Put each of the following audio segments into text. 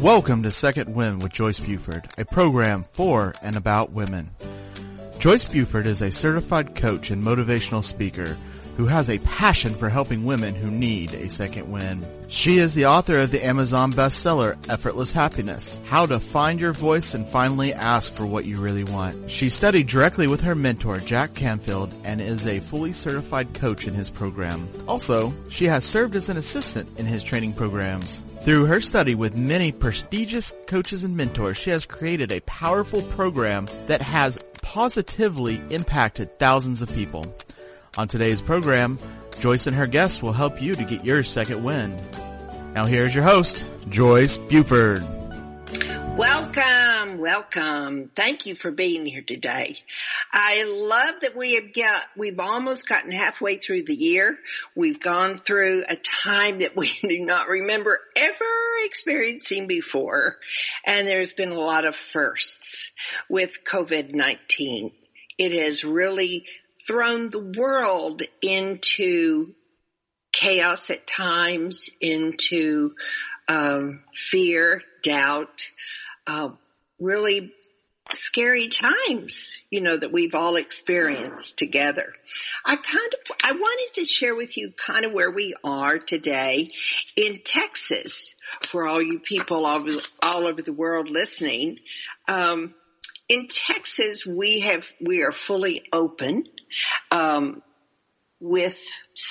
Welcome to Second Wind with Joyce Buford, a program for and about women. Joyce Buford is a certified coach and motivational speaker who has a passion for helping women who need a second wind. She is the author of the Amazon bestseller Effortless Happiness, How to Find Your Voice and Finally Ask for What You Really Want. She studied directly with her mentor Jack Canfield and is a fully certified coach in his program. Also, she has served as an assistant in his training programs. Through her study with many prestigious coaches and mentors, she has created a powerful program that has positively impacted thousands of people. On today's program, Joyce and her guests will help you to get your second wind. Now here's your host, Joyce Buford. Welcome, welcome. Thank you for being here today. I love that we have got, we've almost gotten halfway through the year. We've gone through a time that we do not remember ever experiencing before. And there's been a lot of firsts with COVID-19. It has really thrown the world into chaos at times, into um, fear, doubt, uh, really scary times, you know, that we've all experienced together. I kind of, I wanted to share with you kind of where we are today in Texas for all you people all over, all over the world listening. Um, in Texas, we have, we are fully open um, with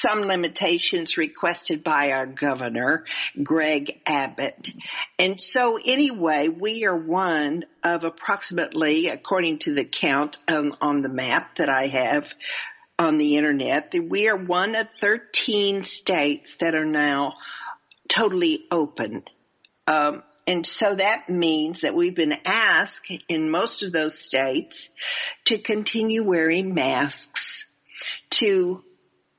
some limitations requested by our governor, Greg Abbott. And so anyway, we are one of approximately, according to the count on the map that I have on the internet, that we are one of 13 states that are now totally open. Um, and so that means that we've been asked in most of those states to continue wearing masks, to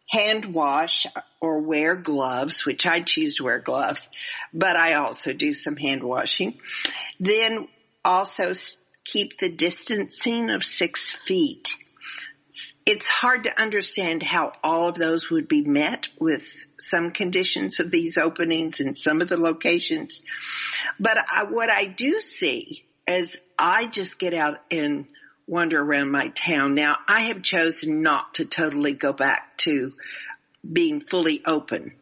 hand wash or wear gloves, which I choose to wear gloves, but I also do some hand washing. Then also keep the distancing of six feet. It's hard to understand how all of those would be met with some conditions of these openings in some of the locations. But I, what I do see as I just get out and wander around my town. Now I have chosen not to totally go back to being fully open.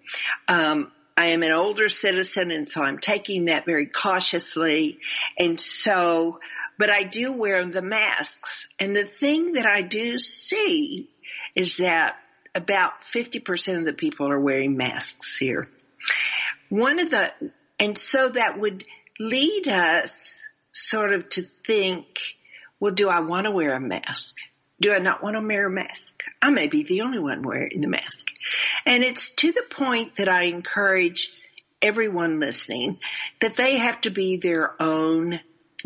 Um, I am an older citizen and so I'm taking that very cautiously. And so, but I do wear the masks. And the thing that I do see is that about 50% of the people are wearing masks here. One of the, and so that would lead us sort of to think, well, do I want to wear a mask? Do I not want to wear a mask? I may be the only one wearing the mask. And it's to the point that I encourage everyone listening that they have to be their own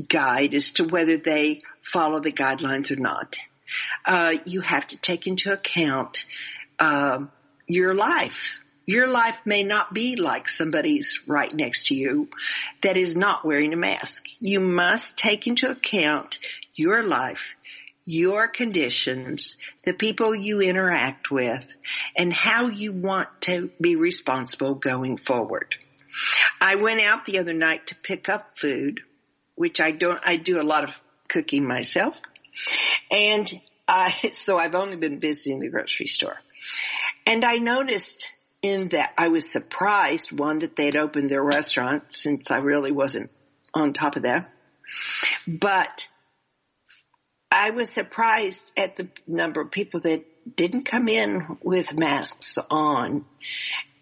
guide as to whether they follow the guidelines or not. Uh, you have to take into account uh, your life. Your life may not be like somebody's right next to you that is not wearing a mask. You must take into account your life, your conditions, the people you interact with, and how you want to be responsible going forward. I went out the other night to pick up food, which I don't, I do a lot of cooking myself. And I, so I've only been visiting the grocery store. And I noticed in that I was surprised, one, that they'd opened their restaurant since I really wasn't on top of that. But I was surprised at the number of people that didn't come in with masks on.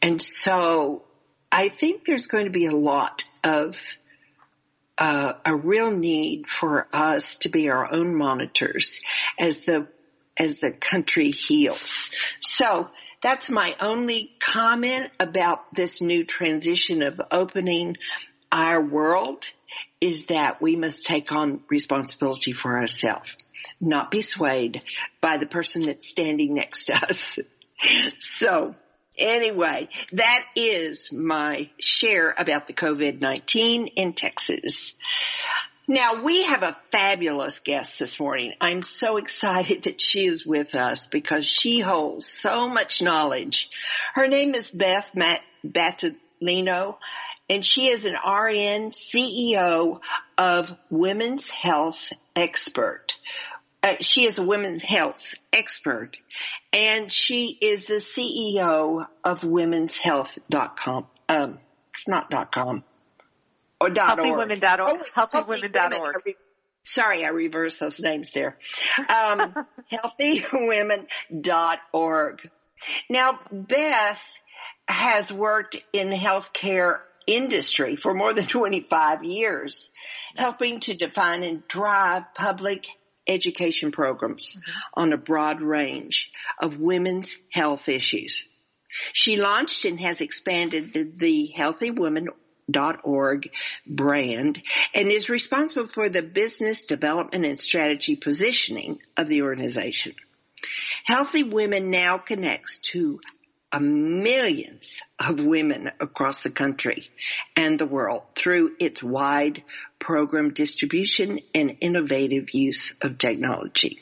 And so I think there's going to be a lot of uh, a real need for us to be our own monitors as the as the country heals. So that's my only comment about this new transition of opening our world is that we must take on responsibility for ourselves, not be swayed by the person that's standing next to us. so anyway, that is my share about the COVID-19 in Texas. Now we have a fabulous guest this morning. I'm so excited that she is with us because she holds so much knowledge. Her name is Beth Matt and she is an RN CEO of Women's Health Expert. Uh, she is a women's health expert and she is the CEO of womenshealth.com. Um, it's not dot .com or dot Healthywomen.org. Oh, Healthywomen.org. Sorry, I reversed those names there. Um, healthywomen.org. Now, Beth has worked in healthcare industry for more than 25 years, helping to define and drive public education programs mm-hmm. on a broad range of women's health issues. She launched and has expanded the healthywomen.org brand and is responsible for the business development and strategy positioning of the organization. Healthy Women now connects to millions of women across the country and the world through its wide program distribution and innovative use of technology.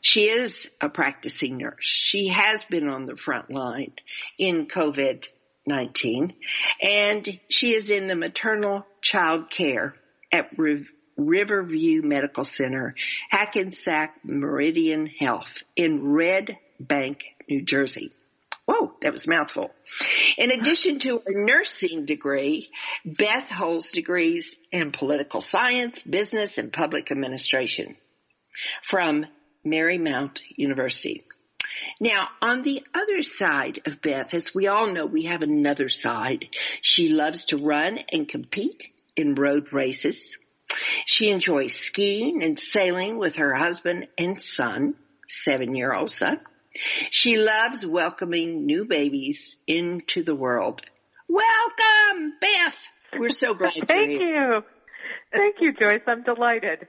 She is a practicing nurse. She has been on the front line in COVID-19 and she is in the maternal child care at Riverview Medical Center, Hackensack Meridian Health in Red Bank, New Jersey. Whoa, that was mouthful. In addition to a nursing degree, Beth holds degrees in political science, business, and public administration from Marymount University. Now, on the other side of Beth, as we all know, we have another side. She loves to run and compete in road races. She enjoys skiing and sailing with her husband and son, seven year old son. She loves welcoming new babies into the world. Welcome, Beth. We're so glad to be here. Thank you. Thank you, Joyce. I'm delighted.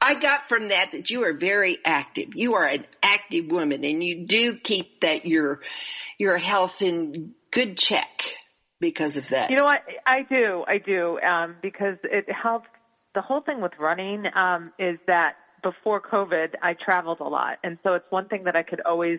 I got from that that you are very active. You are an active woman and you do keep that your your health in good check because of that. You know what? I do. I do. Um, because it helps the whole thing with running um, is that before COVID, I traveled a lot. And so it's one thing that I could always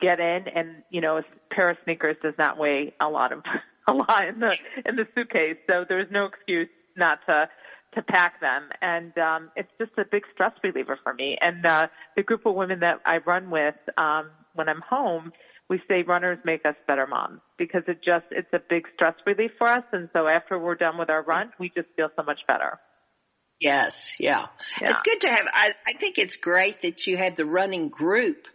get in and, you know, a pair of sneakers does not weigh a lot of, a lot in the, in the suitcase. So there's no excuse not to, to pack them. And, um, it's just a big stress reliever for me. And, uh, the group of women that I run with, um, when I'm home, we say runners make us better moms because it just, it's a big stress relief for us. And so after we're done with our run, we just feel so much better. Yes, yeah. yeah. It's good to have, I, I think it's great that you have the running group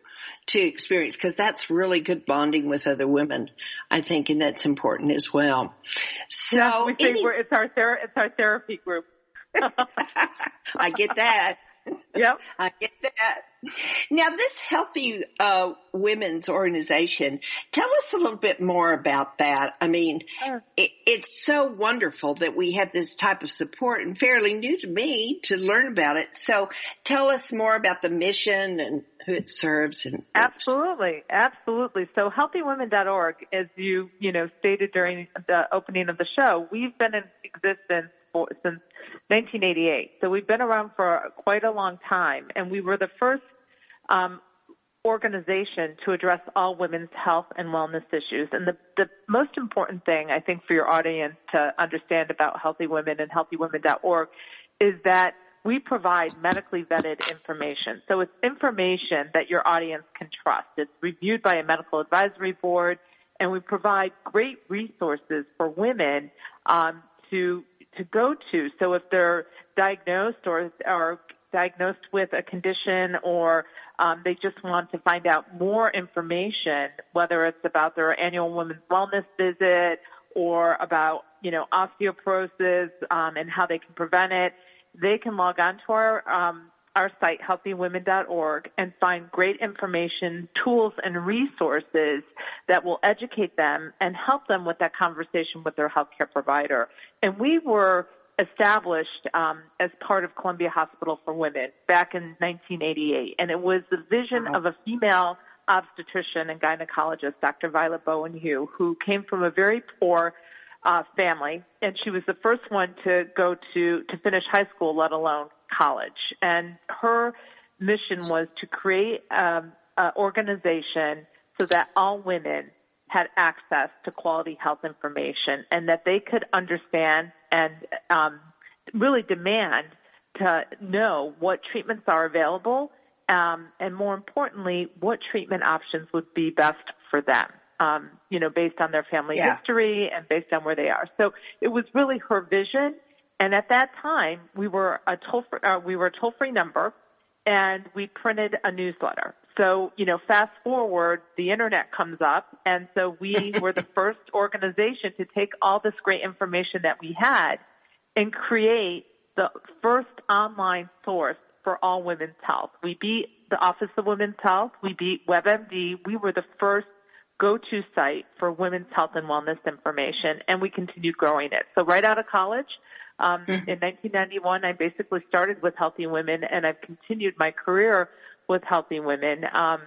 to experience because that's really good bonding with other women, I think, and that's important as well. So we any, it's our ther- it's our therapy group. I get that. Yep. I get that. Now, this Healthy uh, Women's Organization, tell us a little bit more about that. I mean, sure. it, it's so wonderful that we have this type of support and fairly new to me to learn about it. So tell us more about the mission and who it serves and absolutely absolutely so healthywomen.org as you you know stated during the opening of the show we've been in existence since 1988 so we've been around for quite a long time and we were the first um, organization to address all women's health and wellness issues. And the, the most important thing I think for your audience to understand about Healthy Women and healthywomen.org is that we provide medically vetted information. So it's information that your audience can trust. It's reviewed by a medical advisory board, and we provide great resources for women um, to to go to. So if they're diagnosed or are diagnosed with a condition or um, they just want to find out more information, whether it's about their annual women's wellness visit or about, you know, osteoporosis um, and how they can prevent it, they can log on to our um, our site, healthywomen.org, and find great information, tools, and resources that will educate them and help them with that conversation with their healthcare provider. And we were established um, as part of Columbia Hospital for Women back in 1988, and it was the vision of a female obstetrician and gynecologist, Dr. Violet Bowen Hugh, who came from a very poor uh, family, and she was the first one to go to to finish high school, let alone college. And her mission was to create um, an organization so that all women had access to quality health information and that they could understand and um, really demand to know what treatments are available um, and more importantly, what treatment options would be best for them. Um, you know, based on their family yeah. history and based on where they are. So it was really her vision. And at that time, we were a toll free, uh, we were a toll free number, and we printed a newsletter. So you know, fast forward, the internet comes up, and so we were the first organization to take all this great information that we had and create the first online source for all women's health. We beat the Office of Women's Health. We beat WebMD. We were the first go-to site for women's health and wellness information, and we continued growing it. So right out of college, um, mm-hmm. in 1991, I basically started with Healthy Women, and I've continued my career with Healthy Women. Um,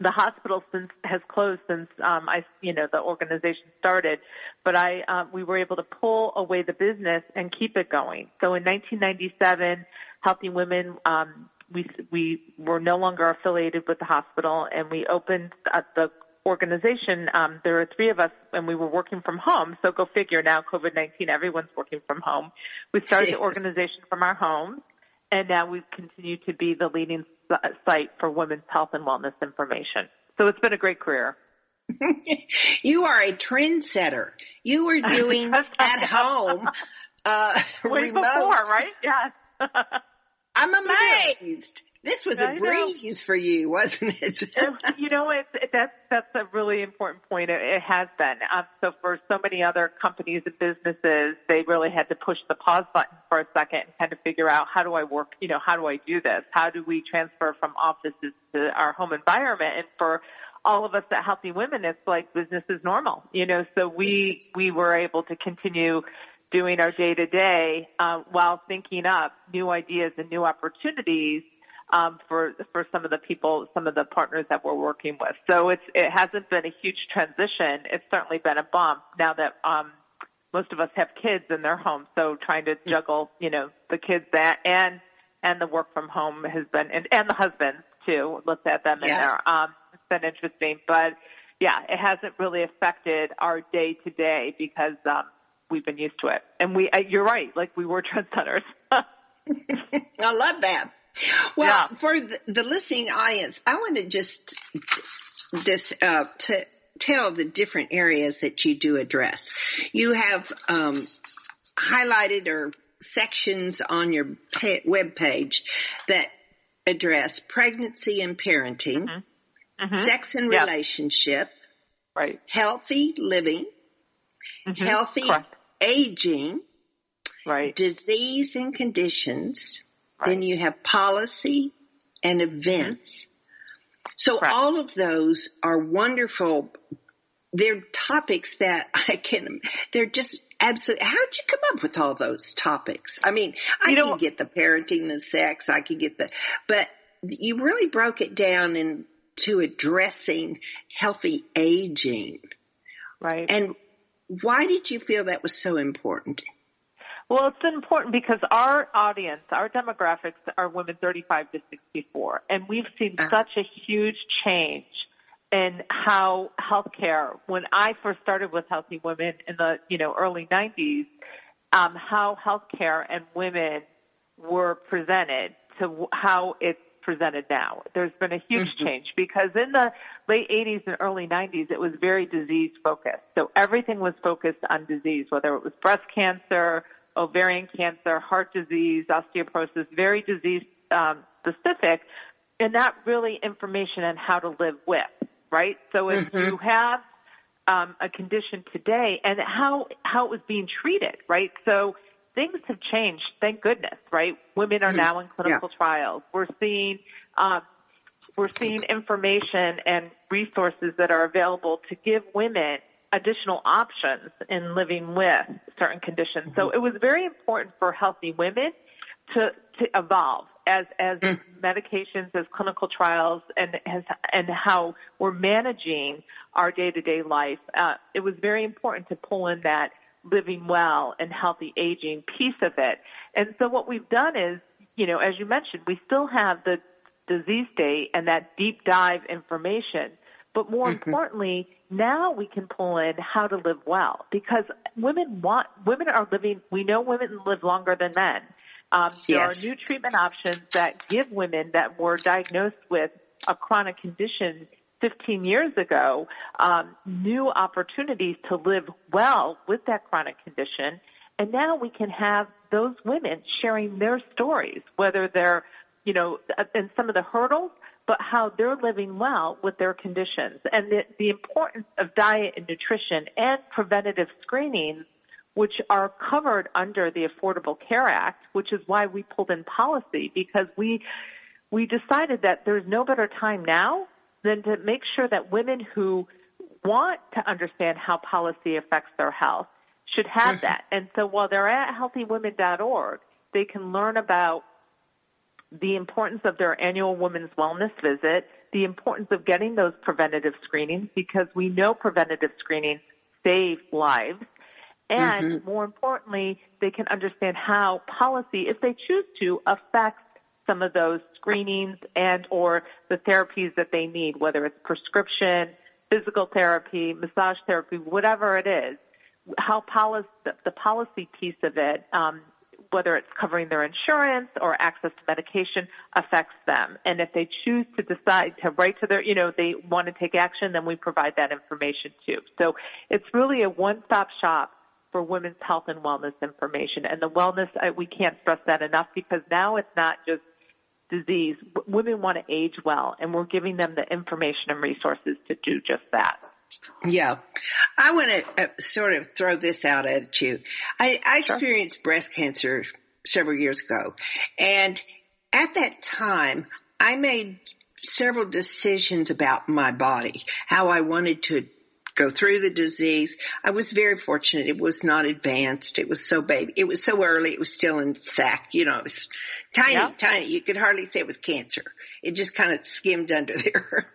the hospital since has closed since um, I, you know, the organization started, but I, uh, we were able to pull away the business and keep it going. So in 1997, Healthy Women, um, we we were no longer affiliated with the hospital, and we opened the organization. Um, there are three of us, and we were working from home. So go figure. Now COVID nineteen, everyone's working from home. We started the organization from our homes, and now we've continued to be the leading site for women's health and wellness information. So it's been a great career. you are a trendsetter. You were doing at home uh, Way remote. before, right? Yes. I'm amazed. This was a breeze for you, wasn't it? you know, it's it, that's that's a really important point. It, it has been. Um, so for so many other companies and businesses, they really had to push the pause button for a second and kind of figure out how do I work. You know, how do I do this? How do we transfer from offices to our home environment? And for all of us at Healthy Women, it's like business is normal. You know, so we we were able to continue doing our day to day while thinking up new ideas and new opportunities um, for for some of the people, some of the partners that we're working with. So it's it hasn't been a huge transition. It's certainly been a bump now that um, most of us have kids in their homes. So trying to juggle, you know, the kids that and and the work from home has been and, and the husbands too. Let's add them yes. in there. Um, it's been interesting, but yeah, it hasn't really affected our day to day because um, we've been used to it. And we, uh, you're right, like we were trendsetters. I love that. Well, yeah. for the, the, listening audience, I want to just this uh, to tell the different areas that you do address. You have um, highlighted or sections on your web page that address pregnancy and parenting, mm-hmm. Mm-hmm. sex and yep. relationship, right, healthy living, mm-hmm. healthy Correct. aging, right, disease and conditions, Right. Then you have policy and events. Mm-hmm. So Correct. all of those are wonderful. They're topics that I can, they're just absolutely, how'd you come up with all those topics? I mean, I you can get the parenting, the sex, I can get the, but you really broke it down into addressing healthy aging. Right. And why did you feel that was so important? Well, it's important because our audience, our demographics are women 35 to 64, and we've seen uh-huh. such a huge change in how healthcare. When I first started with Healthy Women in the you know early 90s, um, how healthcare and women were presented to how it's presented now. There's been a huge mm-hmm. change because in the late 80s and early 90s, it was very disease focused. So everything was focused on disease, whether it was breast cancer ovarian cancer, heart disease, osteoporosis, very disease um, specific, and not really information on how to live with, right? So if mm-hmm. you have um, a condition today and how how it was being treated, right? So things have changed, thank goodness, right? Women are mm-hmm. now in clinical yeah. trials. We're seeing um, we're seeing information and resources that are available to give women additional options in living with certain conditions. Mm-hmm. So it was very important for healthy women to to evolve as as mm. medications, as clinical trials, and as, and how we're managing our day to day life. Uh, it was very important to pull in that living well and healthy aging piece of it. And so what we've done is, you know, as you mentioned, we still have the disease state and that deep dive information But more mm-hmm. importantly, now we can pull in how to live well because women want, women are living, we know women live longer than men. Um, there yes. are new treatment options that give women that were diagnosed with a chronic condition 15 years ago um, new opportunities to live well with that chronic condition. And now we can have those women sharing their stories, whether they're, you know, and some of the hurdles, but how they're living well with their conditions and the, the importance of diet and nutrition and preventative screenings which are covered under the Affordable Care Act, which is why we pulled in policy because we we decided that there's no better time now than to make sure that women who want to understand how policy affects their health should have mm-hmm. that. And so while they're at healthywomen.org, they can learn about the importance of their annual women's wellness visit, the importance of getting those preventative screenings because we know preventative screenings save lives. And mm-hmm. more importantly, they can understand how policy, if they choose to, affects some of those screenings and or the therapies that they need, whether it's prescription, physical therapy, massage therapy, whatever it is, how policy, the policy piece of it, um, whether it's covering their insurance or access to medication affects them. And if they choose to decide to write to their, you know, they want to take action, then we provide that information too. So it's really a one-stop shop for women's health and wellness information. And the wellness, uh, we can't stress that enough because now it's not just disease. Women want to age well, and we're giving them the information and resources to do just that. Yeah. I want to uh, sort of throw this out at you. I, I sure. experienced breast cancer several years ago, and at that time, I made several decisions about my body, how I wanted to go through the disease. I was very fortunate. It was not advanced. It was so baby. It was so early. It was still in sac. You know, it was tiny, yep. tiny. You could hardly say it was cancer. It just kind of skimmed under there.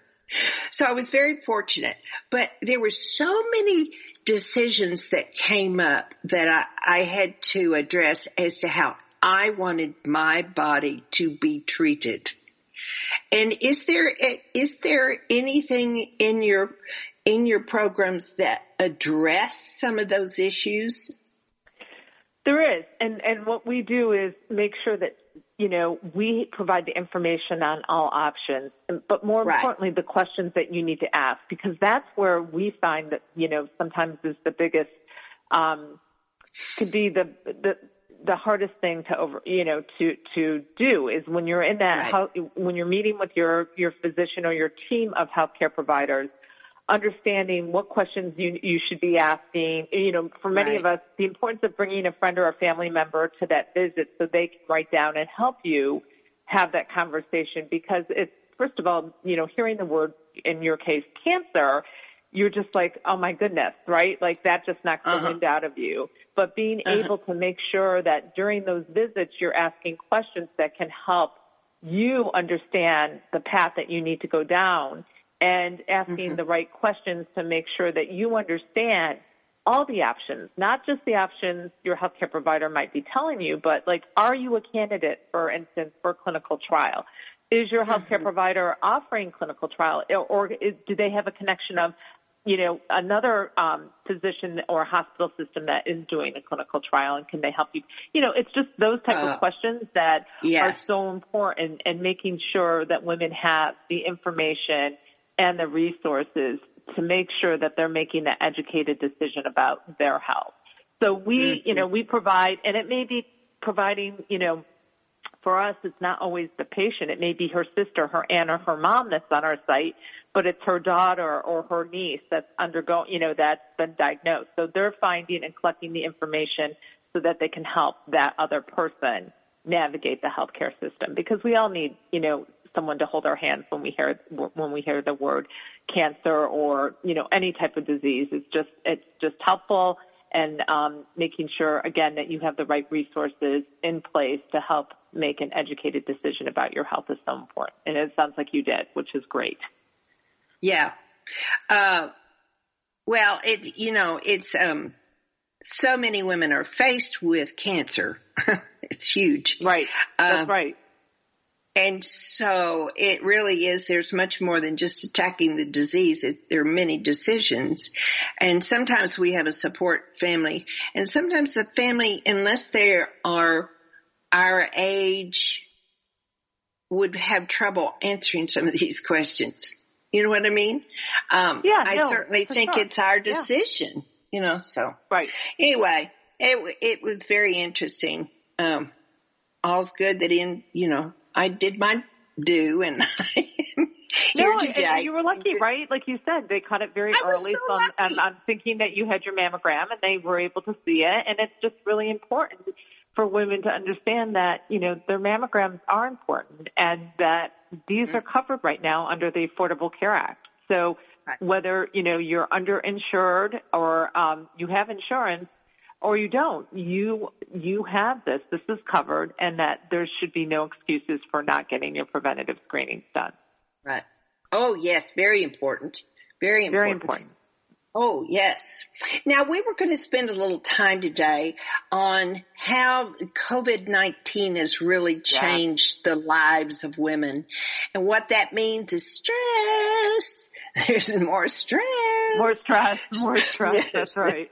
So I was very fortunate, but there were so many decisions that came up that I, I had to address as to how I wanted my body to be treated. And is there is there anything in your in your programs that address some of those issues? There is, and and what we do is make sure that you know we provide the information on all options, but more right. importantly, the questions that you need to ask because that's where we find that you know sometimes is the biggest um, could be the the the hardest thing to over you know to to do is when you're in that right. when you're meeting with your your physician or your team of healthcare providers understanding what questions you you should be asking. You know, for many right. of us, the importance of bringing a friend or a family member to that visit so they can write down and help you have that conversation because it's first of all, you know, hearing the word in your case cancer, you're just like, oh my goodness, right? Like that just knocks uh-huh. the wind out of you. But being uh-huh. able to make sure that during those visits you're asking questions that can help you understand the path that you need to go down and asking mm-hmm. the right questions to make sure that you understand all the options, not just the options your healthcare provider might be telling you, but like, are you a candidate, for instance, for clinical trial? Is your healthcare mm-hmm. provider offering clinical trial, or is, do they have a connection of, you know, another um, physician or hospital system that is doing a clinical trial, and can they help you? You know, it's just those type uh, of questions that yes. are so important, and making sure that women have the information and the resources to make sure that they're making the educated decision about their health. So we, mm-hmm. you know, we provide, and it may be providing, you know, for us, it's not always the patient. It may be her sister, her aunt, or her mom that's on our site, but it's her daughter or her niece that's undergoing, you know, that's been diagnosed. So they're finding and collecting the information so that they can help that other person navigate the healthcare system because we all need, you know, someone to hold our hands when we hear when we hear the word cancer or you know any type of disease. It's just it's just helpful and um, making sure again that you have the right resources in place to help make an educated decision about your health is so important. And it sounds like you did, which is great. Yeah. Uh, well, it you know it's um, so many women are faced with cancer. it's huge. Right. That's uh, right And so it really is, there's much more than just attacking the disease. It, there are many decisions. And sometimes we have a support family and sometimes the family, unless they are our age, would have trouble answering some of these questions. You know what I mean? Um, yeah, I no, certainly think sure. it's our decision, yeah. you know, so. Right. Anyway, it, it was very interesting. Um, all's good that in, you know, I did my due and I am no. And you were lucky, right? Like you said, they caught it very I early. so so I'm, lucky. I'm, I'm thinking that you had your mammogram and they were able to see it. And it's just really important for women to understand that, you know, their mammograms are important and that these Mm-hmm. are covered right now under the Affordable Care Act. So whether, you know, you're underinsured or um, you have insurance or you don't, you you have this. This is covered and that there should be no excuses for not getting your preventative screenings done. Right. Oh yes, very important. Very important. Very important. Oh yes. Now we were going to spend a little time today on how COVID-19 has really Yeah. changed the lives of women. And what that means is stress. There's more stress. More stress, more stress. Yes. That's right.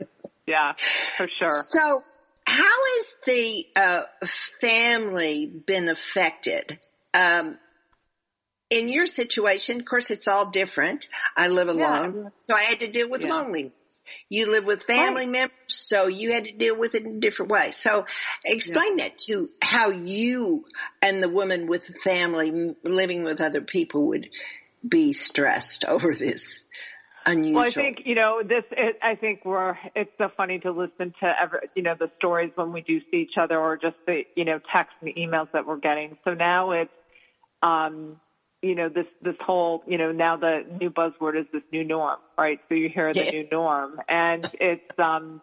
Yeah, for sure. So how has the uh, family been affected? Um, in your situation, of course, it's all different. I live alone, Yeah. so I had to deal with Yeah. loneliness. You live with family Right. members, so you had to deal with it in a different way. So explain that to how you and the woman with the family living with other people would be stressed over this unusual. Well, I think you know this. It, I think we're. It's so funny to listen to ever. You know the stories when we do see each other, or just the you know texts and emails that we're getting. So now it's, um, you know this this whole you know now the new buzzword is this new norm, right? So you hear the Yeah. new norm, and it's um,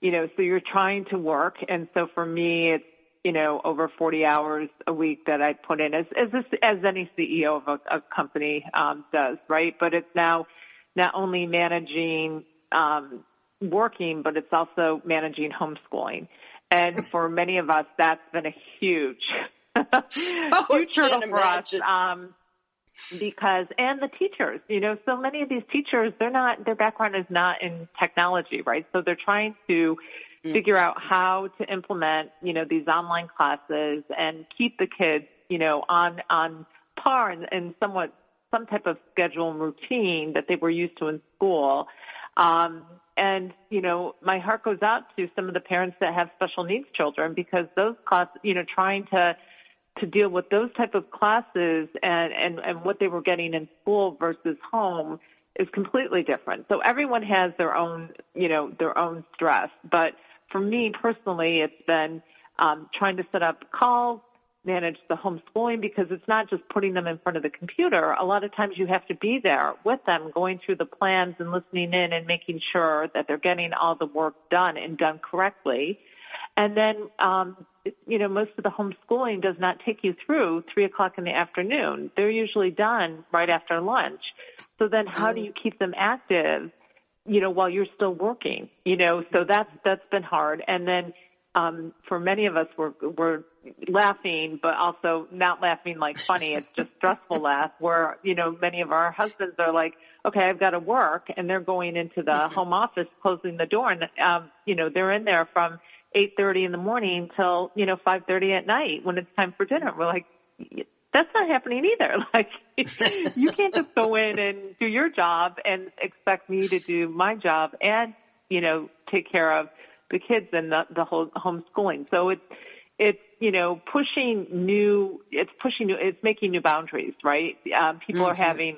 you know so you're trying to work, and so for me it's you know over 40 hours a week that I put in as as this, as any CEO of a, a company um, does, right? But it's now not only managing um, working, but it's also managing homeschooling. And for many of us, that's been a huge, I huge hurdle for us. Um, because and the teachers, you know, so many of these teachers, they're not their background is not in technology, right? So they're trying to figure out how to implement, you know, these online classes and keep the kids, you know, on on par and, and somewhat some type of schedule and routine that they were used to in school. Um, and you know, my heart goes out to some of the parents that have special needs children because those classes, you know, trying to to deal with those type of classes and, and, and what they were getting in school versus home is completely different. So everyone has their own, you know, their own stress. But for me personally, it's been um, trying to set up calls, manage the homeschooling because it's not just putting them in front of the computer. A lot of times you have to be there with them, going through the plans and listening in and making sure that they're getting all the work done and done correctly. And then, um, you know, most of the homeschooling does not take you through three o'clock in the afternoon. They're usually done right after lunch. So then how do you keep them active, you know, while you're still working? You know, so that's, that's been hard. And then, um, for many of us, we're, we're laughing, but also not laughing like funny. It's just stressful laugh where, you know, many of our husbands are like, okay, I've got to work and they're going into the home office, closing the door and, um, you know, they're in there from 8.30 in the morning till, you know, 5.30 at night when it's time for dinner. We're like, that's not happening either. Like, you can't just go in and do your job and expect me to do my job and, you know, take care of the kids and the, the whole homeschooling. So it's, it's, you know, pushing new, it's pushing new, it's making new boundaries, right? Um, people are having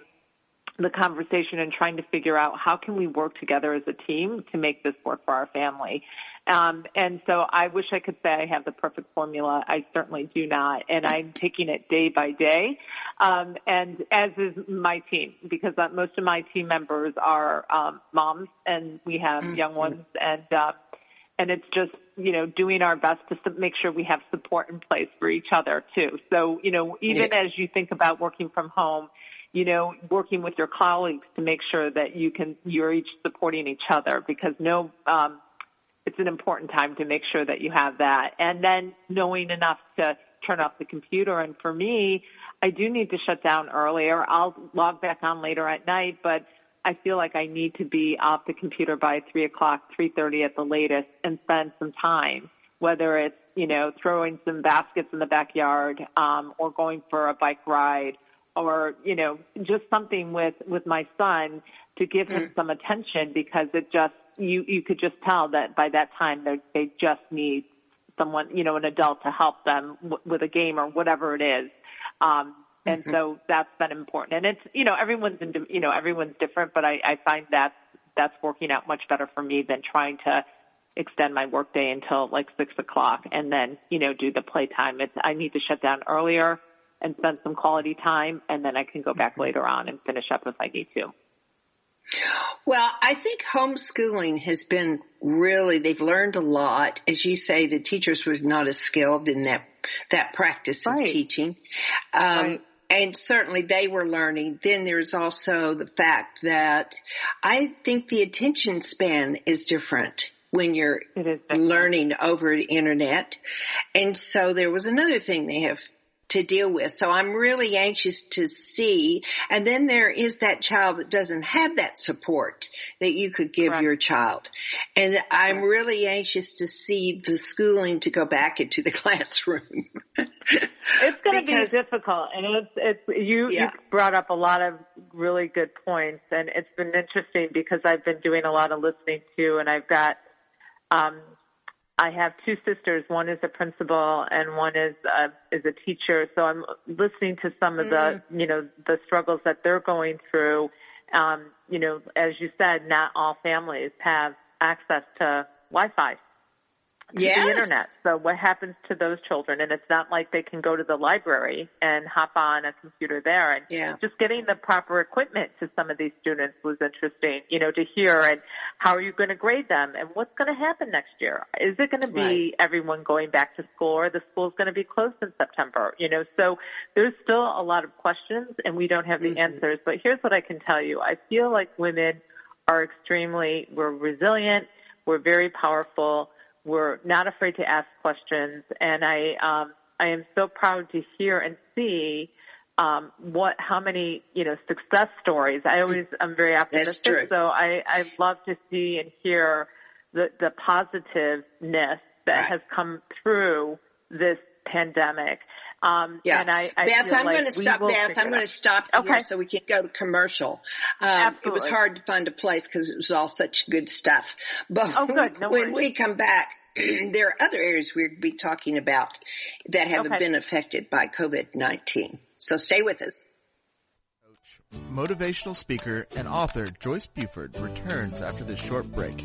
the conversation and trying to figure out how can we work together as a team to make this work for our family. Um, and so I wish I could say I have the perfect formula. I certainly do not, and I'm taking it day by day. Um, and as is my team, because uh, most of my team members are um, moms, and we have young ones, and uh, and it's just you know doing our best to s- make sure we have support in place for each other too. So you know even Yeah. as you think about working from home you know, working with your colleagues to make sure that you can, you're each supporting each other because no, um, it's an important time to make sure that you have that. And then knowing enough to turn off the computer. And for me, I do need to shut down earlier. I'll log back on later at night, but I feel like I need to be off the computer by three o'clock, three thirty at the latest, and spend some time. Whether it's you know throwing some baskets in the backyard, um, or going for a bike ride, or you know just something with with my son to give him mm. some attention because it just you you could just tell that by that time they they just need someone you know an adult to help them w- with a game or whatever it is um and mm-hmm. so that's been important and it's you know everyone's in, you know everyone's different but i i find that that's working out much better for me than trying to extend my workday until like six o'clock and then you know do the playtime it's i need to shut down earlier and spend some quality time and then i can go back mm-hmm. later on and finish up if i need to well, I think homeschooling has been really, they've learned a lot. As you say, the teachers were not as skilled in that, that practice right. of teaching. Um, right. And certainly they were learning. Then there's also the fact that I think the attention span is different when you're learning over the internet. And so there was another thing they have to deal with. So I'm really anxious to see. And then there is that child that doesn't have that support that you could give right. your child. And I'm really anxious to see the schooling to go back into the classroom. it's going to be difficult. And it's, it's, you, yeah. you brought up a lot of really good points and it's been interesting because I've been doing a lot of listening too and I've got, um, I have two sisters. One is a principal, and one is a, is a teacher. So I'm listening to some of the, mm. you know, the struggles that they're going through. Um, you know, as you said, not all families have access to Wi-Fi yes. the internet. So what happens to those children? And it's not like they can go to the library and hop on a computer there. And yeah. just getting the proper equipment to some of these students was interesting, you know, to hear. And how are you going to grade them? And what's going to happen next year? Is it going to be right. everyone going back to school or the school's going to be closed in September? You know, so there's still a lot of questions and we don't have the mm-hmm. answers. But here's what I can tell you. I feel like women are extremely, we're resilient. We're very powerful we're not afraid to ask questions, and I um, I am so proud to hear and see um, what how many you know success stories. I always I'm very optimistic, so I I love to see and hear the the positiveness that right. has come through this pandemic. Um, yeah. And I, I Beth, I'm like going to stop. Beth, I'm going to stop okay. here so we can go to commercial. Um, it was hard to find a place because it was all such good stuff. But oh, good. No when we come back, there are other areas we'll be talking about that have okay. been affected by COVID-19. So stay with us. Motivational speaker and author Joyce Buford returns after this short break.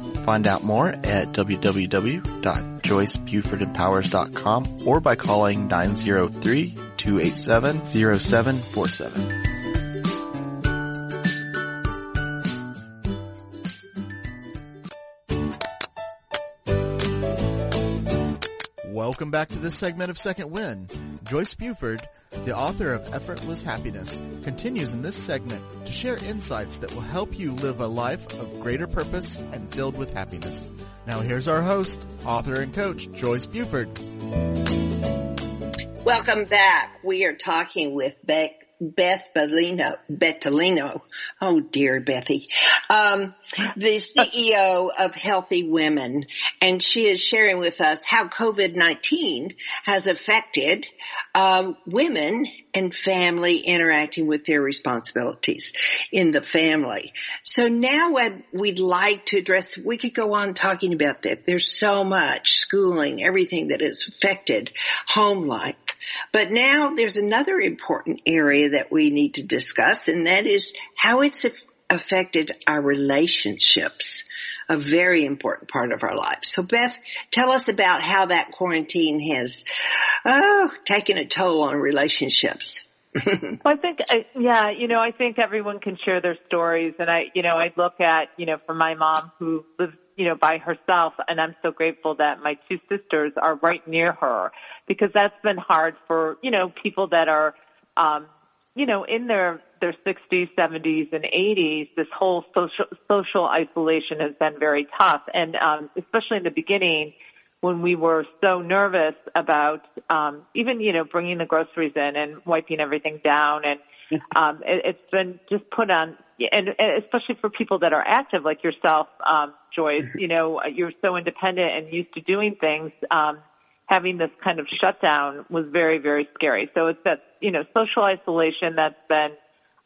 Find out more at www.joycebufordempowers.com or by calling 903-287-0747. Welcome back to this segment of Second Wind. Joyce Buford, the author of Effortless Happiness, continues in this segment to share insights that will help you live a life of greater purpose and filled with happiness. Now here's our host, author and coach, Joyce Buford. Welcome back. We are talking with Beck Beth Bellino, Bettelino. Oh dear, Bethy. Um, the CEO of Healthy Women, and she is sharing with us how COVID-19 has affected um, women and family interacting with their responsibilities in the family. So now we'd like to address, we could go on talking about that. There's so much schooling, everything that has affected home life. But now there's another important area that we need to discuss and that is how it's affected our relationships a very important part of our lives. So Beth, tell us about how that quarantine has, oh, taken a toll on relationships. well, I think, yeah, you know, I think everyone can share their stories, and I, you know, I look at, you know, for my mom who lives, you know, by herself, and I'm so grateful that my two sisters are right near her because that's been hard for, you know, people that are, um, you know, in their their 60s, 70s, and 80s, this whole social social isolation has been very tough, and um, especially in the beginning when we were so nervous about um, even you know bringing the groceries in and wiping everything down and um, it, it's been just put on and, and especially for people that are active like yourself um, joyce you know you're so independent and used to doing things um, having this kind of shutdown was very very scary. So it's that you know social isolation that's been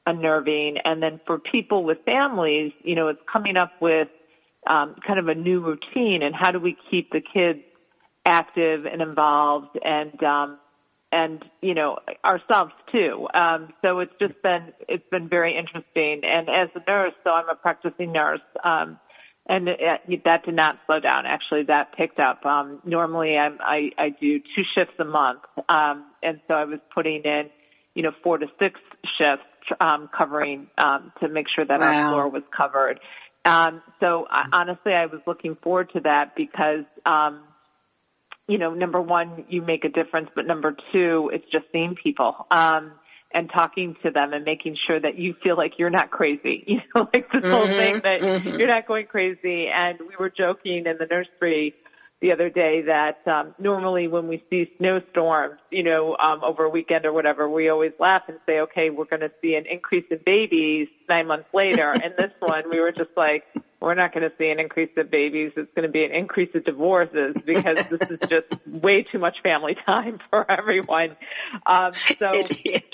unnerving and then for people with families you know it's coming up with um, kind of a new routine and how do we keep the kids active and involved and um, and you know ourselves too. Um, so it's just been it's been very interesting. And as a nurse, so I'm a practicing nurse. Um, and it, that did not slow down. Actually, that picked up. Um, normally, I'm, I I do two shifts a month, um, and so I was putting in, you know, four to six shifts um, covering um, to make sure that wow. our floor was covered. Um, so I, honestly, I was looking forward to that because, um, you know, number one, you make a difference, but number two, it's just seeing people. Um, and talking to them and making sure that you feel like you're not crazy. You know, like this mm-hmm, whole thing that mm-hmm. you're not going crazy. And we were joking in the nursery the other day that um, normally when we see snowstorms, you know, um, over a weekend or whatever, we always laugh and say, okay, we're going to see an increase in babies nine months later. and this one, we were just like, we're not going to see an increase of babies. It's going to be an increase of divorces because this is just way too much family time for everyone. Um, so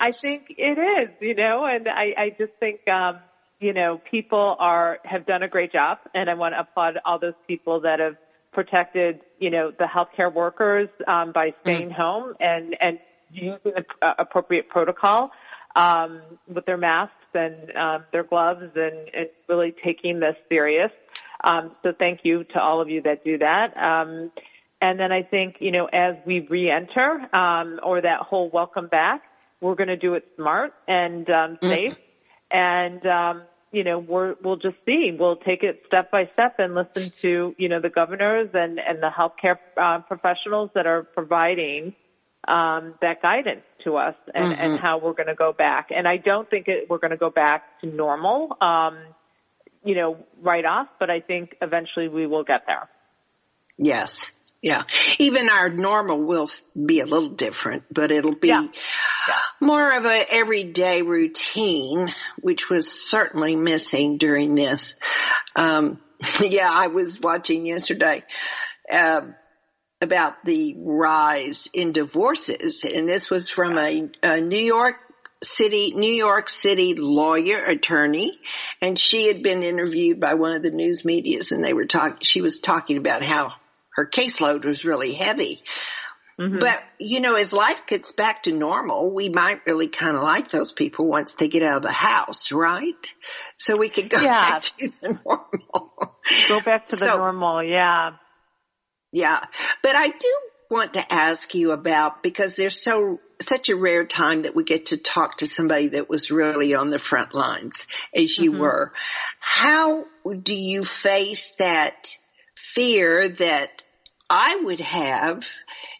I think it is, you know, and I, I just think, um, you know, people are, have done a great job and I want to applaud all those people that have protected, you know, the healthcare workers um, by staying mm. home and and using the uh, appropriate protocol um, with their masks and um, their gloves and, and really taking this serious. Um, so thank you to all of you that do that. Um, and then I think, you know, as we re-enter um, or that whole welcome back, we're going to do it smart and um, mm. safe. Mm. And um, you know, we're, we'll just see. We'll take it step by step and listen to, you know, the governors and, and the healthcare uh, professionals that are providing um, that guidance to us and, mm-hmm. and how we're going to go back. And I don't think it, we're going to go back to normal, um, you know, right off, but I think eventually we will get there. Yes. Yeah. Even our normal will be a little different, but it'll be yeah. Yeah. more of a everyday routine, which was certainly missing during this. Um, yeah, I was watching yesterday, uh, about the rise in divorces and this was from a, a New York City, New York City lawyer attorney, and she had been interviewed by one of the news medias, and they were talking. She was talking about how her caseload was really heavy. Mm-hmm. But, you know, as life gets back to normal, we might really kind of like those people once they get out of the house, right? So we could go yeah. back to the normal. Go back to the so, normal, yeah. Yeah. But I do want to ask you about, because there's so, such a rare time that we get to talk to somebody that was really on the front lines as you mm-hmm. were. How do you face that fear that I would have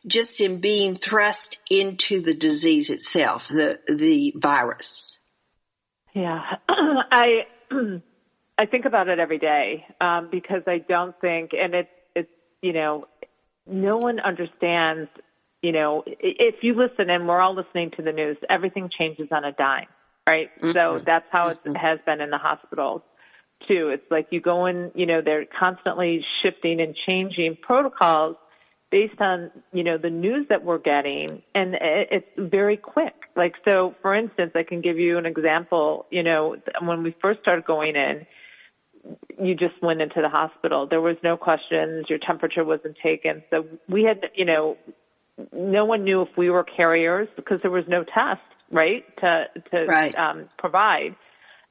just in being thrust into the disease itself, the the virus. Yeah, I I think about it every day um, because I don't think, and it's it's you know, no one understands. You know, if you listen, and we're all listening to the news, everything changes on a dime, right? Mm-hmm. So that's how it mm-hmm. has been in the hospitals too. It's like you go in, you know, they're constantly shifting and changing protocols based on, you know, the news that we're getting and it's very quick. Like, so for instance, I can give you an example, you know, when we first started going in, you just went into the hospital. There was no questions. Your temperature wasn't taken. So we had, you know, no one knew if we were carriers because there was no test, right, to, to, right. Um, provide.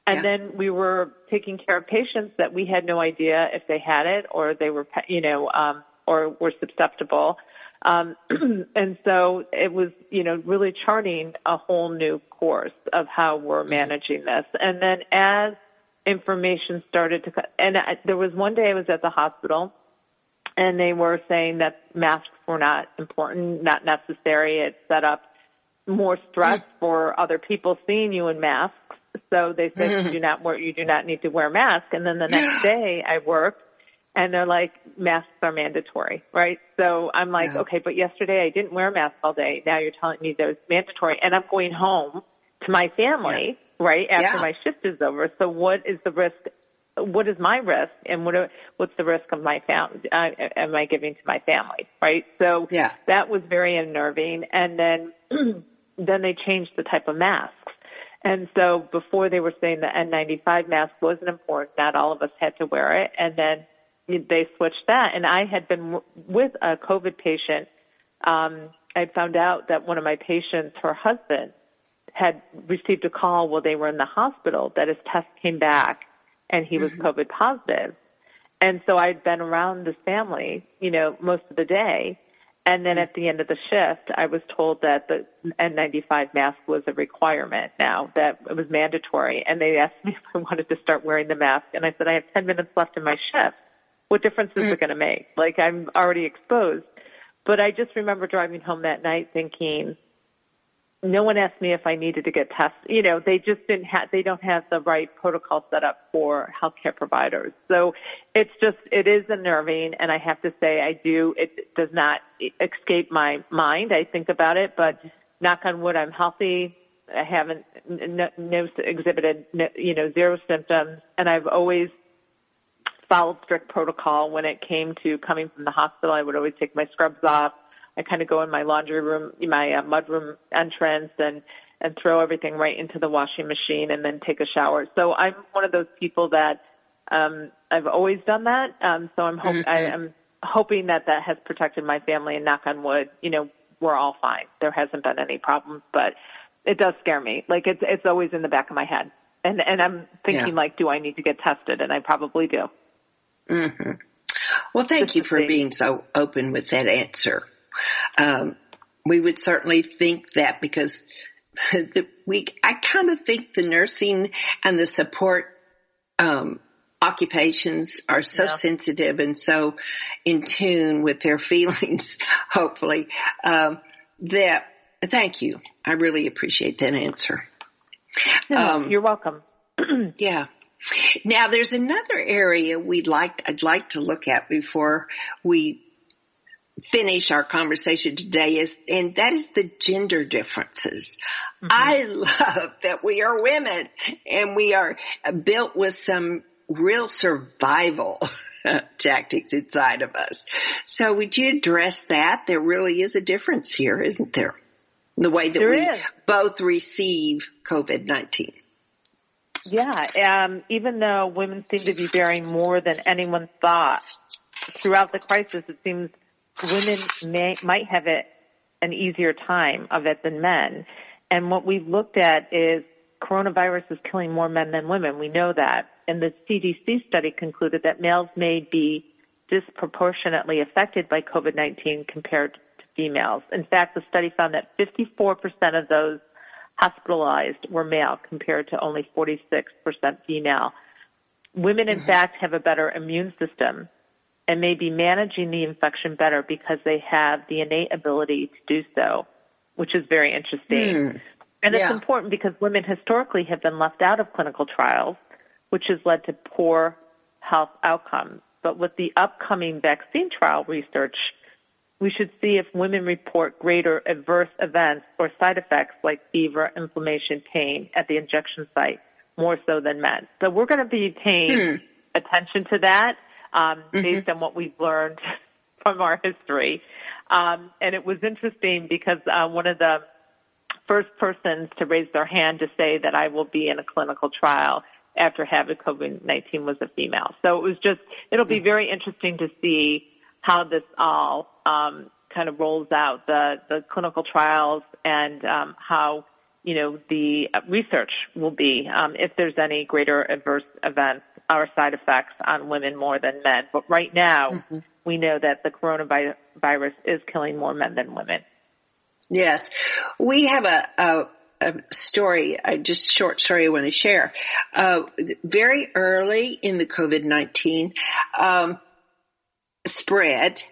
And yeah. then we were taking care of patients that we had no idea if they had it or they were, you know, um, or were susceptible. Um, and so it was, you know, really charting a whole new course of how we're mm-hmm. managing this. And then as information started to, and I, there was one day I was at the hospital and they were saying that masks were not important, not necessary. It set up more stress mm. for other people seeing you in masks. So they said mm. you do not wear, you do not need to wear a mask. And then the next day I worked and they're like, masks are mandatory, right? So I'm like, yeah. okay, but yesterday I didn't wear a mask all day. Now you're telling me that it's mandatory and I'm going home to my family, yeah. right? After yeah. my shift is over. So what is the risk? What is my risk and what, are, what's the risk of my family, uh, am I giving to my family, right? So yeah. that was very unnerving. And then, then they changed the type of masks. And so before they were saying the N95 mask wasn't important, not all of us had to wear it. And then they switched that. And I had been with a COVID patient. Um, I found out that one of my patients, her husband, had received a call while they were in the hospital that his test came back and he was mm-hmm. COVID positive. And so I'd been around this family, you know, most of the day. And then at the end of the shift, I was told that the N95 mask was a requirement now, that it was mandatory. And they asked me if I wanted to start wearing the mask. And I said, I have 10 minutes left in my shift. What difference is mm. it going to make? Like I'm already exposed. But I just remember driving home that night thinking, no one asked me if I needed to get tested. You know, they just didn't have, they don't have the right protocol set up for healthcare providers. So it's just, it is unnerving. And I have to say, I do, it does not escape my mind. I think about it, but knock on wood, I'm healthy. I haven't, no, no exhibited, no, you know, zero symptoms. And I've always followed strict protocol when it came to coming from the hospital. I would always take my scrubs off. I kind of go in my laundry room, my uh, mudroom entrance, and and throw everything right into the washing machine, and then take a shower. So I'm one of those people that um, I've always done that. Um, so I'm hope mm-hmm. I am hoping that that has protected my family. And knock on wood, you know, we're all fine. There hasn't been any problems, but it does scare me. Like it's it's always in the back of my head, and and I'm thinking yeah. like, do I need to get tested? And I probably do. Mm-hmm. Well, thank you for being so open with that answer. Um, we would certainly think that because the, we, I kind of think the nursing and the support, um, occupations are so yeah. sensitive and so in tune with their feelings, hopefully, um, that thank you. I really appreciate that answer. um, you're welcome. yeah. Now there's another area we'd like, I'd like to look at before we finish our conversation today is, and that is the gender differences. Mm-hmm. I love that we are women and we are built with some real survival tactics inside of us. So would you address that? There really is a difference here, isn't there? The way that there we is. both receive COVID-19. Yeah, um, even though women seem to be bearing more than anyone thought throughout the crisis, it seems women may, might have it an easier time of it than men. And what we've looked at is coronavirus is killing more men than women. We know that. And the CDC study concluded that males may be disproportionately affected by COVID-19 compared to females. In fact, the study found that 54% of those hospitalized were male compared to only 46% female. Women, in mm-hmm. fact, have a better immune system and may be managing the infection better because they have the innate ability to do so, which is very interesting. Mm. And yeah. it's important because women historically have been left out of clinical trials, which has led to poor health outcomes. But with the upcoming vaccine trial research, we should see if women report greater adverse events or side effects like fever, inflammation, pain at the injection site more so than men. So we're going to be paying hmm. attention to that um, mm-hmm. based on what we've learned from our history. Um, and it was interesting because uh, one of the first persons to raise their hand to say that I will be in a clinical trial after having COVID-19 was a female. So it was just, it'll be hmm. very interesting to see how this all um, kind of rolls out, the, the clinical trials and um, how you know, the research will be um, if there's any greater adverse events or side effects on women more than men. But right now, mm-hmm. we know that the coronavirus is killing more men than women. Yes, we have a, a a story, a just short story I want to share. Uh, very early in the COVID-19 um, spread,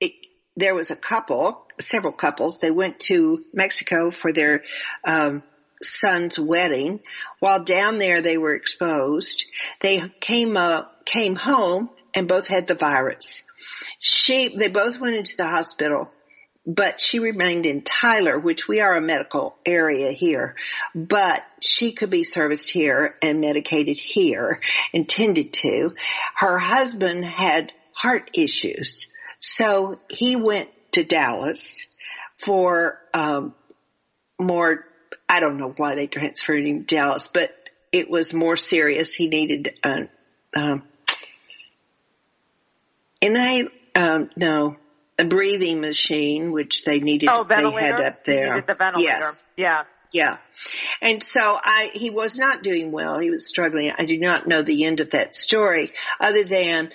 it, there was a couple, several couples, they went to Mexico for their um, son's wedding. While down there they were exposed. They came uh, came home and both had the virus. She, they both went into the hospital but she remained in Tyler, which we are a medical area here, but she could be serviced here and medicated here, intended to. Her husband had heart issues, so he went to Dallas for um, more. I don't know why they transferred him to Dallas, but it was more serious. He needed a, um, and I um, no a breathing machine, which they needed. Oh, ventilator. They had up there. the ventilator. Yes. Yeah. Yeah. And so I, he was not doing well. He was struggling. I do not know the end of that story other than,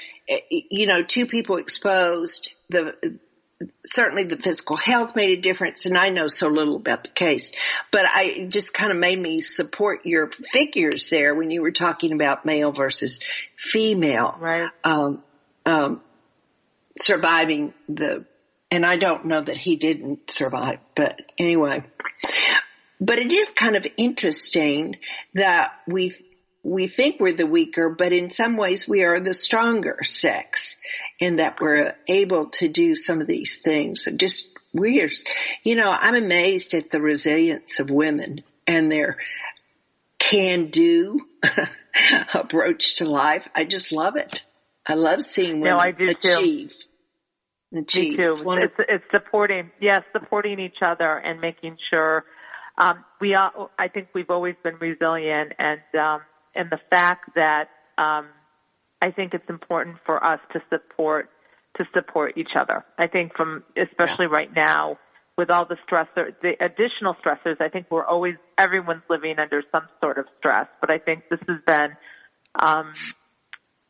you know, two people exposed the, certainly the physical health made a difference and I know so little about the case, but I just kind of made me support your figures there when you were talking about male versus female. Right. Um, um, surviving the, and I don't know that he didn't survive, but anyway. But it is kind of interesting that we, we think we're the weaker, but in some ways we are the stronger sex in that we're able to do some of these things. Just weird. You know, I'm amazed at the resilience of women and their can do approach to life. I just love it. I love seeing women no, I do achieve. Too. Me too. It's, it's, it's, supporting, yes, supporting each other and making sure. Um, we are, I think we've always been resilient, and um, and the fact that um, I think it's important for us to support to support each other. I think from especially yeah. right now with all the stressor, the additional stressors. I think we're always everyone's living under some sort of stress, but I think this has been um,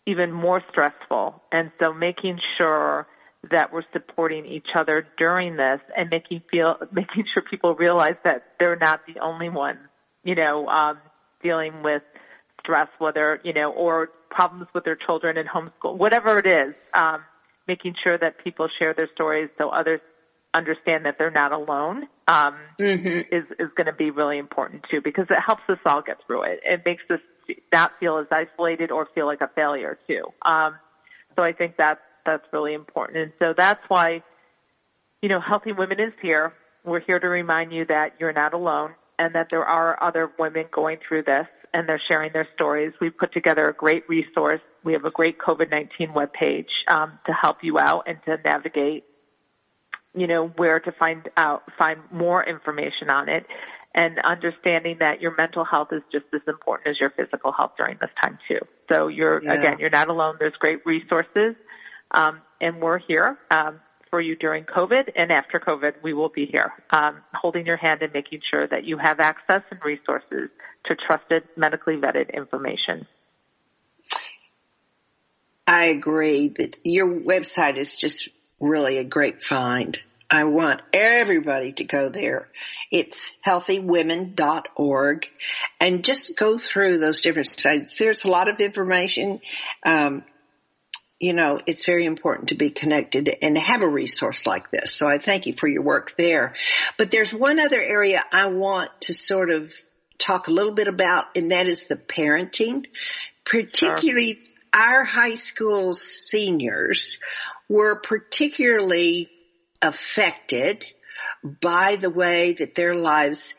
even more stressful, and so making sure that we're supporting each other during this and making feel making sure people realize that they're not the only ones, you know, um, dealing with stress, whether you know, or problems with their children in homeschool, whatever it is. Um, making sure that people share their stories so others understand that they're not alone um, mm-hmm. is is going to be really important too because it helps us all get through it. It makes us not feel as isolated or feel like a failure too. Um, so I think that's that's really important. And so that's why, you know, Healthy Women is here. We're here to remind you that you're not alone and that there are other women going through this and they're sharing their stories. We've put together a great resource. We have a great COVID-19 webpage um, to help you out and to navigate, you know, where to find out, find more information on it and understanding that your mental health is just as important as your physical health during this time too. So you're, yeah. again, you're not alone. There's great resources. Um, and we're here um, for you during COVID and after COVID. We will be here um, holding your hand and making sure that you have access and resources to trusted, medically vetted information. I agree that your website is just really a great find. I want everybody to go there. It's healthywomen.org and just go through those different sites. There's a lot of information. Um, you know, it's very important to be connected and have a resource like this. So I thank you for your work there. But there's one other area I want to sort of talk a little bit about, and that is the parenting. Particularly sure. our high school seniors were particularly affected by the way that their lives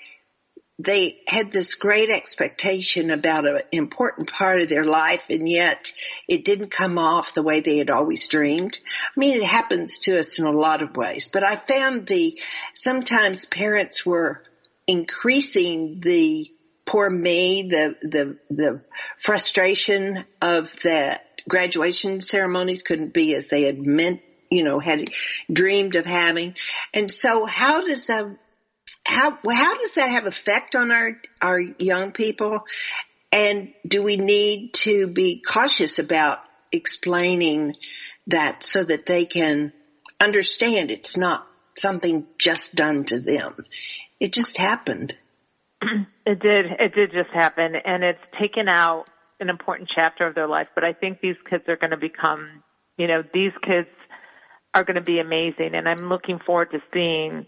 they had this great expectation about an important part of their life and yet it didn't come off the way they had always dreamed. I mean, it happens to us in a lot of ways, but I found the, sometimes parents were increasing the poor me, the, the, the frustration of that graduation ceremonies couldn't be as they had meant, you know, had dreamed of having. And so how does a, how how does that have effect on our our young people? And do we need to be cautious about explaining that so that they can understand it's not something just done to them. It just happened. It did. It did just happen and it's taken out an important chapter of their life, but I think these kids are going to become, you know, these kids are going to be amazing and I'm looking forward to seeing,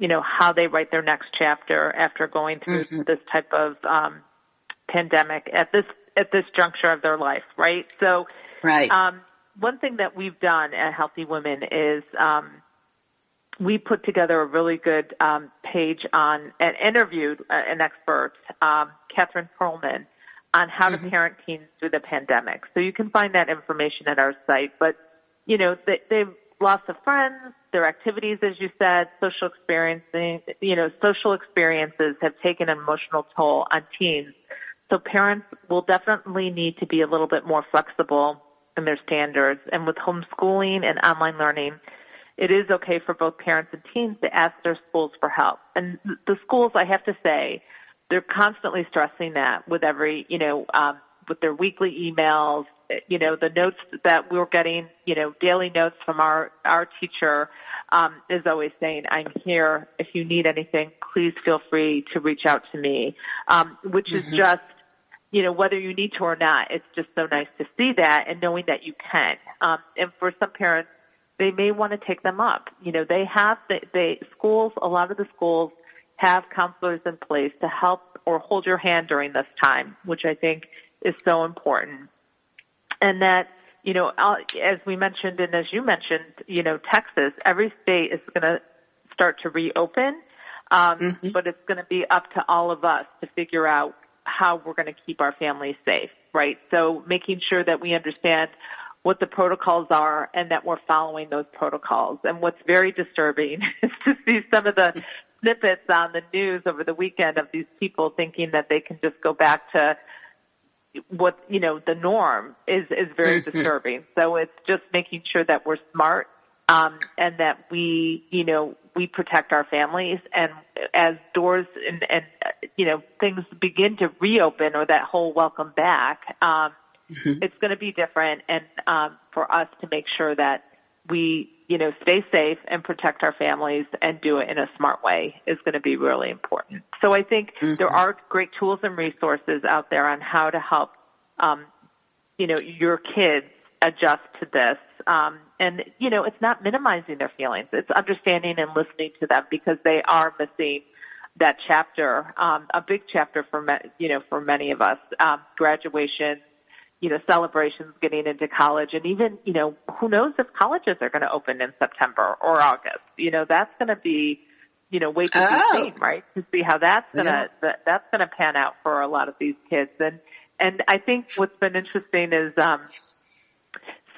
you know, how they write their next chapter after going through mm-hmm. this type of um pandemic at this at this juncture of their life, right? So Right. Um one thing that we've done at Healthy Women is um, we put together a really good um, page on and interviewed uh, an expert, um, Catherine Perlman, on how mm-hmm. to parent teens through the pandemic. So you can find that information at our site. But you know they, they've lost of friends, their activities, as you said, social experiencing, you know, social experiences have taken an emotional toll on teens. So parents will definitely need to be a little bit more flexible in their standards. And with homeschooling and online learning, it is okay for both parents and teens to ask their schools for help. And the schools, I have to say, they're constantly stressing that with every, you know, um, with their weekly emails, you know, the notes that we're getting, you know, daily notes from our, our teacher, um, is always saying, I'm here. If you need anything, please feel free to reach out to me. Um, which mm-hmm. is just, you know, whether you need to or not, it's just so nice to see that and knowing that you can. Um, and for some parents, they may want to take them up. You know, they have, they, they, schools, a lot of the schools have counselors in place to help or hold your hand during this time, which I think is so important. And that, you know, as we mentioned and as you mentioned, you know, Texas, every state is going to start to reopen. Um, mm-hmm. but it's going to be up to all of us to figure out how we're going to keep our families safe, right? So making sure that we understand what the protocols are and that we're following those protocols. And what's very disturbing is to see some of the snippets on the news over the weekend of these people thinking that they can just go back to what you know the norm is is very mm-hmm. disturbing so it's just making sure that we're smart um and that we you know we protect our families and as doors and, and you know things begin to reopen or that whole welcome back um mm-hmm. it's going to be different and um for us to make sure that we you know stay safe and protect our families and do it in a smart way is going to be really important so i think mm-hmm. there are great tools and resources out there on how to help um you know your kids adjust to this um, and you know, it's not minimizing their feelings. It's understanding and listening to them because they are missing that chapter, um, a big chapter for me, you know for many of us. Um, graduation, you know, celebrations, getting into college, and even you know, who knows if colleges are going to open in September or August. You know, that's going to be you know, wait to oh. be seen, right? To see how that's gonna yeah. that, that's gonna pan out for a lot of these kids. And and I think what's been interesting is um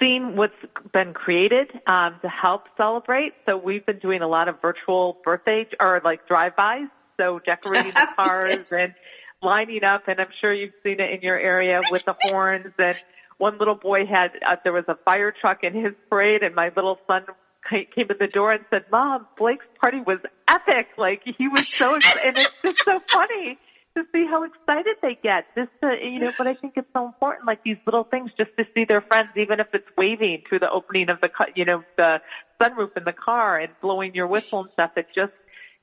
seen what's been created um, to help celebrate. So we've been doing a lot of virtual birthday or like drive-bys. So decorating the cars yes. and lining up, and I'm sure you've seen it in your area with the horns. And one little boy had uh, there was a fire truck in his parade, and my little son came in the door and said, "Mom, Blake's party was epic! Like he was so, and it's just so funny." to see how excited they get. Just to, you know, but I think it's so important, like these little things, just to see their friends, even if it's waving through the opening of the, you know, the sunroof in the car and blowing your whistle and stuff. It just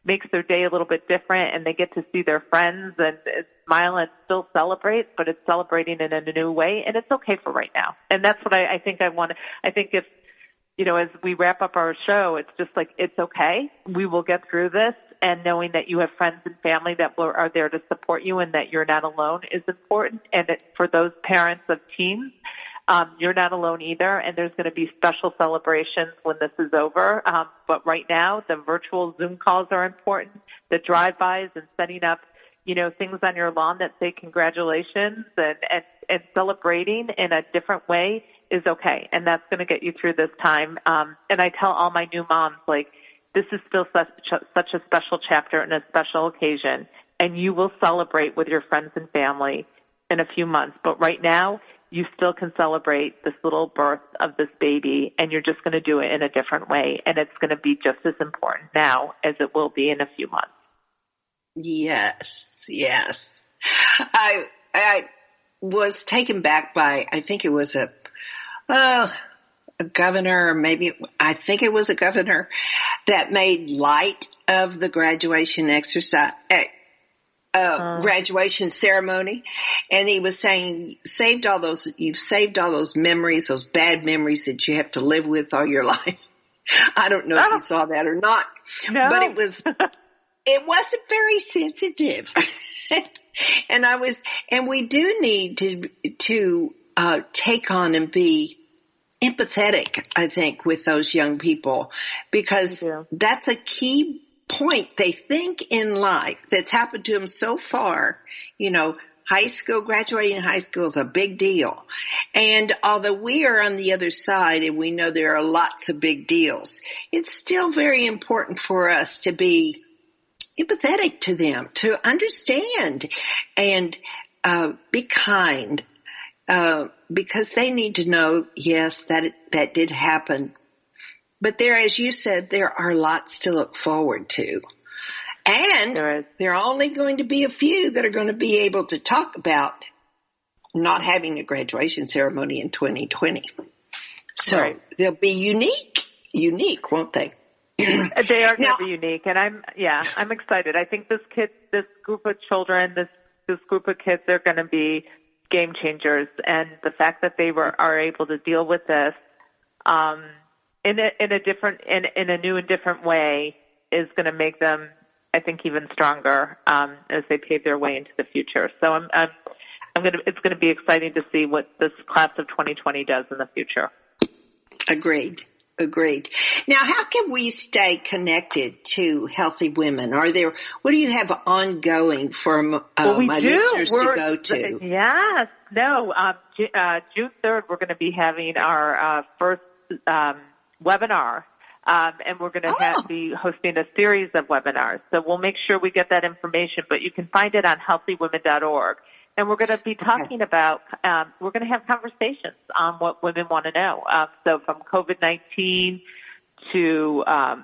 makes their day a little bit different, and they get to see their friends and smile and still celebrate, but it's celebrating in a new way, and it's okay for right now. And that's what I, I think I want. I think if you know, as we wrap up our show, it's just like, it's okay. We will get through this and knowing that you have friends and family that are there to support you and that you're not alone is important. And it, for those parents of teens, um, you're not alone either, and there's going to be special celebrations when this is over. Um, but right now, the virtual Zoom calls are important. The drive-bys and setting up, you know, things on your lawn that say congratulations and and, and celebrating in a different way is okay, and that's going to get you through this time. Um, and I tell all my new moms like this is still such, such a special chapter and a special occasion, and you will celebrate with your friends and family in a few months. But right now, you still can celebrate this little birth of this baby, and you're just going to do it in a different way, and it's going to be just as important now as it will be in a few months. Yes, yes. I I was taken back by I think it was a a governor, or maybe I think it was a governor that made light of the graduation exercise. Eh, Uh, graduation ceremony and he was saying saved all those you've saved all those memories those bad memories that you have to live with all your life i don't know oh. if you oh. saw that or not no. but it was it wasn't very sensitive and i was and we do need to to uh take on and be empathetic, I think, with those young people because that's a key point they think in life that's happened to them so far. You know, high school, graduating high school is a big deal. And although we are on the other side and we know there are lots of big deals, it's still very important for us to be empathetic to them, to understand and uh, be kind uh, because they need to know, yes, that that did happen. But there, as you said, there are lots to look forward to. And there, there are only going to be a few that are going to be able to talk about not having a graduation ceremony in 2020. So right. they'll be unique, unique, won't they? they are going to be unique, and I'm yeah, I'm excited. I think this kid, this group of children, this this group of kids, they're going to be game changers. And the fact that they were are able to deal with this um, in a in a different in in a new and different way is going to make them, I think, even stronger um, as they pave their way into the future. So I'm I'm I'm going to it's going to be exciting to see what this class of 2020 does in the future. Agreed. Agreed. Now, how can we stay connected to healthy women? Are there, what do you have ongoing for uh, well, my do. listeners we're, to go to? Yes. No, um, uh, June 3rd, we're going to be having our uh, first um, webinar. Um, and we're going to oh. be hosting a series of webinars. So we'll make sure we get that information, but you can find it on healthywomen.org and we're going to be talking okay. about um, we're going to have conversations on what women want to know. Um, so from COVID nineteen to um,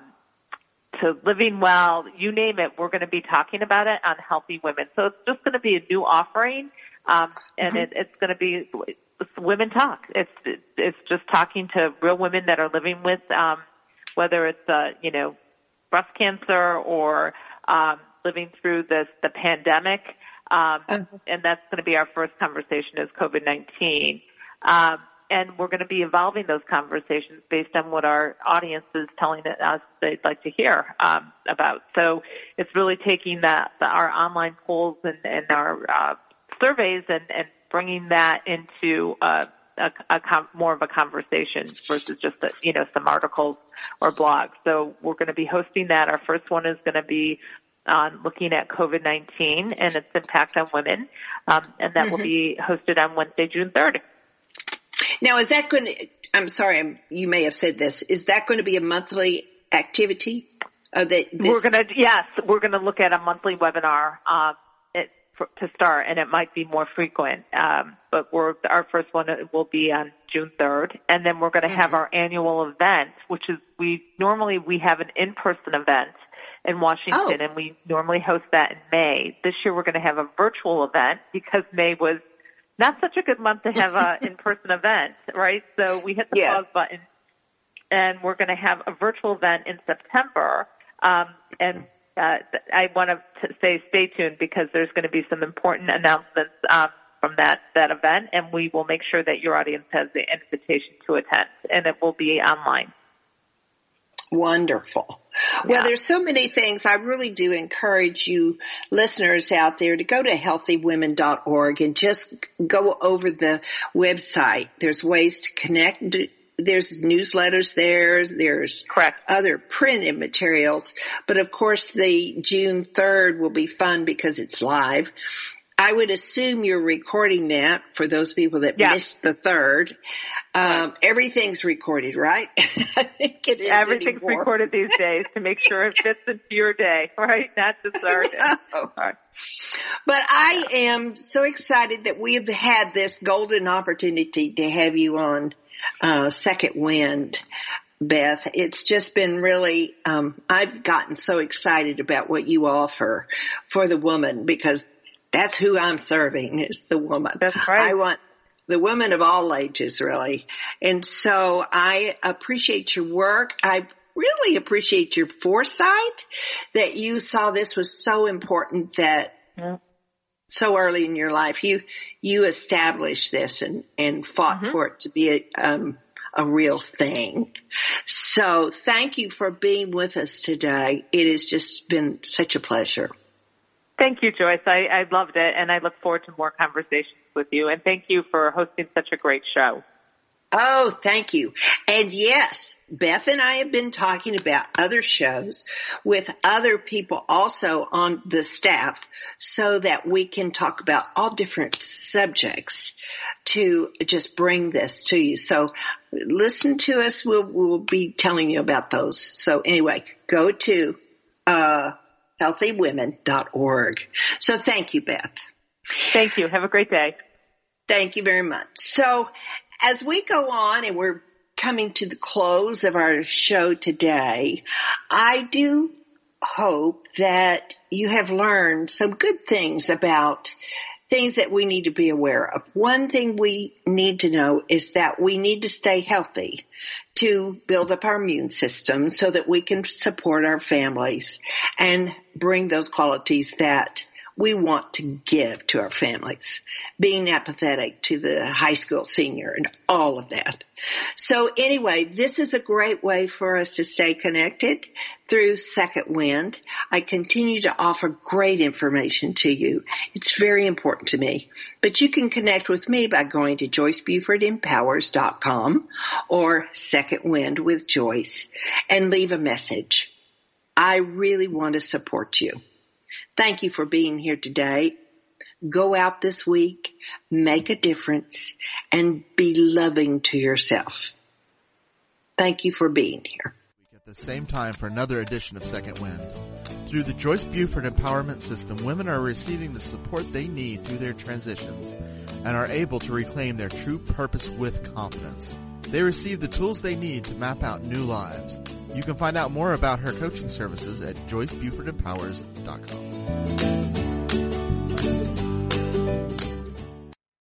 to living well, you name it, we're going to be talking about it on Healthy Women. So it's just going to be a new offering, um, and mm-hmm. it, it's going to be women talk. It's it's just talking to real women that are living with um, whether it's uh, you know breast cancer or um, living through this the pandemic. Um, uh-huh. and that's going to be our first conversation is COVID-19. Um, and we're going to be evolving those conversations based on what our audience is telling us they'd like to hear um, about. So it's really taking that the, our online polls and, and our uh, surveys and, and bringing that into uh, a, a com- more of a conversation versus just a, you know some articles or blogs. So we're going to be hosting that. Our first one is going to be on looking at COVID-19 and its impact on women, um, and that mm-hmm. will be hosted on Wednesday, June 3rd. Now, is that going to? I'm sorry, you may have said this. Is that going to be a monthly activity? Uh, that we're going to yes, we're going to look at a monthly webinar um, it, for, to start, and it might be more frequent. Um, but we're our first one will be on June 3rd, and then we're going to mm-hmm. have our annual event, which is we normally we have an in-person event in Washington, oh. and we normally host that in May. This year we're going to have a virtual event because May was not such a good month to have an in-person event, right? So we hit the yes. pause button, and we're going to have a virtual event in September. Um, and uh, I want to say stay tuned because there's going to be some important announcements um, from that that event, and we will make sure that your audience has the invitation to attend, and it will be online. Wonderful. Yeah. Well, there's so many things. I really do encourage you listeners out there to go to healthywomen.org and just go over the website. There's ways to connect. There's newsletters there. There's Correct. other printed materials. But of course the June 3rd will be fun because it's live. I would assume you're recording that for those people that yeah. missed the third. Um, everything's recorded, right? I think it is. Everything's anymore. recorded these days to make sure it fits into your day, right? Not just our day. Right. But I am so excited that we have had this golden opportunity to have you on uh, Second Wind. Beth. It's just been really, um, I've gotten so excited about what you offer for the woman because that's who I'm serving is the woman. That's right. I want the women of all ages really. And so I appreciate your work. I really appreciate your foresight that you saw this was so important that yeah. So early in your life you, you established this and, and fought mm-hmm. for it to be a, um, a real thing. So thank you for being with us today. It has just been such a pleasure. Thank you, Joyce. I, I loved it and I look forward to more conversations with you. And thank you for hosting such a great show. Oh, thank you. And yes, Beth and I have been talking about other shows with other people also on the staff so that we can talk about all different subjects to just bring this to you. So listen to us. We'll, we'll be telling you about those. So anyway, go to, uh, healthywomen.org. So thank you, Beth. Thank you. Have a great day. Thank you very much. So as we go on and we're coming to the close of our show today, I do hope that you have learned some good things about things that we need to be aware of. One thing we need to know is that we need to stay healthy to build up our immune system so that we can support our families and bring those qualities that we want to give to our families, being apathetic to the high school senior and all of that. So anyway, this is a great way for us to stay connected through Second Wind. I continue to offer great information to you. It's very important to me. But you can connect with me by going to joycebufordempowers.com or Second Wind with Joyce and leave a message. I really want to support you. Thank you for being here today. Go out this week, make a difference, and be loving to yourself. Thank you for being here. At the same time for another edition of Second Wind. Through the Joyce Buford Empowerment System, women are receiving the support they need through their transitions and are able to reclaim their true purpose with confidence. They receive the tools they need to map out new lives. You can find out more about her coaching services at joycebufordempowers.com.